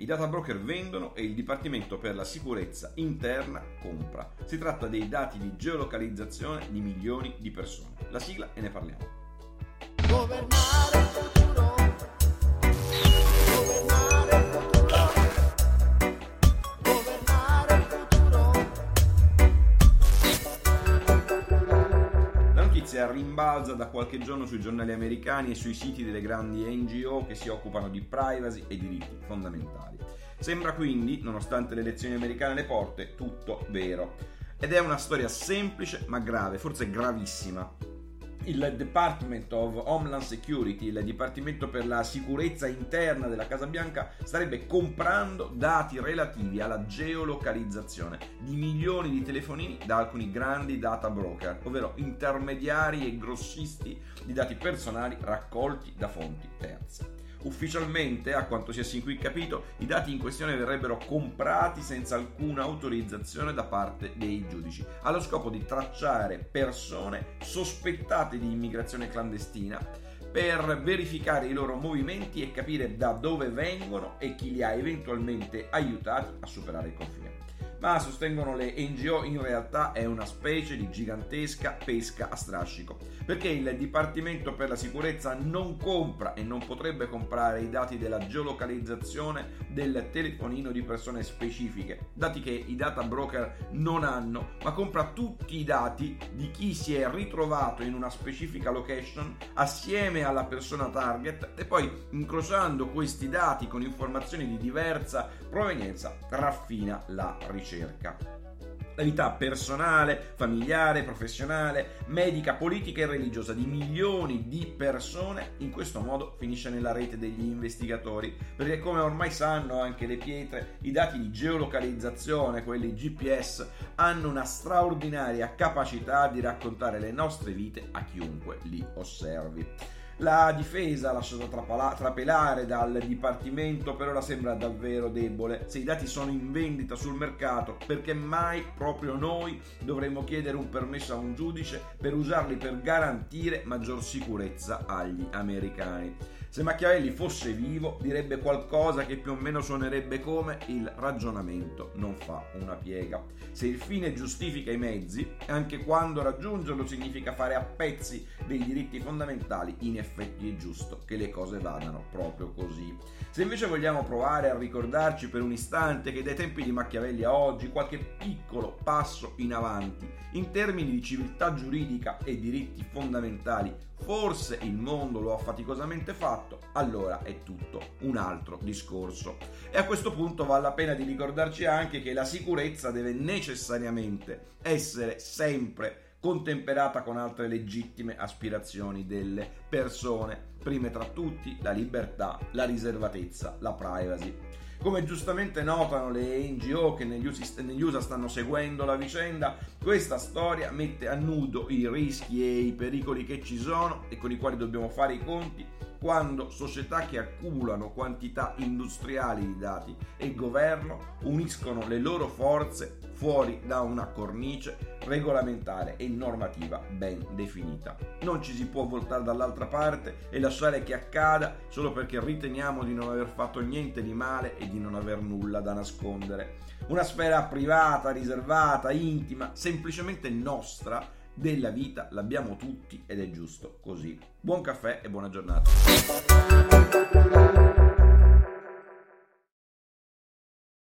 I data broker vendono e il Dipartimento per la sicurezza interna compra. Si tratta dei dati di geolocalizzazione di milioni di persone. La sigla e ne parliamo. Governare notizia rimbalza da qualche giorno sui giornali americani e sui siti delle grandi NGO che si occupano di privacy e diritti fondamentali. Sembra quindi, nonostante le elezioni americane alle porte, tutto vero. Ed è una storia semplice ma grave, forse gravissima. Il Department of Homeland Security, il Dipartimento per la sicurezza interna della Casa Bianca, starebbe comprando dati relativi alla geolocalizzazione di milioni di telefonini da alcuni grandi data broker, ovvero intermediari e grossisti di dati personali raccolti da fonti terze. Ufficialmente, a quanto sia sin qui capito, i dati in questione verrebbero comprati senza alcuna autorizzazione da parte dei giudici, allo scopo di tracciare persone sospettate di immigrazione clandestina per verificare i loro movimenti e capire da dove vengono e chi li ha eventualmente aiutati a superare il confine ma sostengono le NGO in realtà è una specie di gigantesca pesca a strascico, perché il Dipartimento per la sicurezza non compra e non potrebbe comprare i dati della geolocalizzazione del telefonino di persone specifiche, dati che i data broker non hanno, ma compra tutti i dati di chi si è ritrovato in una specifica location assieme alla persona target e poi incrociando questi dati con informazioni di diversa provenienza raffina la ricerca ricerca. La vita personale, familiare, professionale, medica, politica e religiosa di milioni di persone in questo modo finisce nella rete degli investigatori, perché come ormai sanno anche le pietre, i dati di geolocalizzazione, quelli GPS, hanno una straordinaria capacità di raccontare le nostre vite a chiunque li osservi. La difesa lasciata trapelare dal Dipartimento per ora sembra davvero debole. Se i dati sono in vendita sul mercato, perché mai proprio noi dovremmo chiedere un permesso a un giudice per usarli per garantire maggior sicurezza agli americani? Se Machiavelli fosse vivo, direbbe qualcosa che più o meno suonerebbe come il ragionamento non fa una piega. Se il fine giustifica i mezzi, anche quando raggiungerlo significa fare a pezzi dei diritti fondamentali, in effetti è giusto che le cose vadano proprio così. Se invece vogliamo provare a ricordarci per un istante che dai tempi di Machiavelli a oggi qualche piccolo passo in avanti in termini di civiltà giuridica e diritti fondamentali forse il mondo lo ha faticosamente fatto, allora è tutto un altro discorso. E a questo punto vale la pena di ricordarci anche che la sicurezza deve necessariamente essere sempre contemperata con altre legittime aspirazioni delle persone, prime tra tutti la libertà, la riservatezza, la privacy. Come giustamente notano le NGO che negli USA stanno seguendo la vicenda, questa storia mette a nudo i rischi e i pericoli che ci sono e con i quali dobbiamo fare i conti quando società che accumulano quantità industriali di dati e governo uniscono le loro forze fuori da una cornice regolamentare e normativa ben definita. Non ci si può voltare dall'altra parte e lasciare che accada solo perché riteniamo di non aver fatto niente di male e di non aver nulla da nascondere. Una sfera privata, riservata, intima, semplicemente nostra della vita l'abbiamo tutti ed è giusto così. Buon caffè e buona giornata.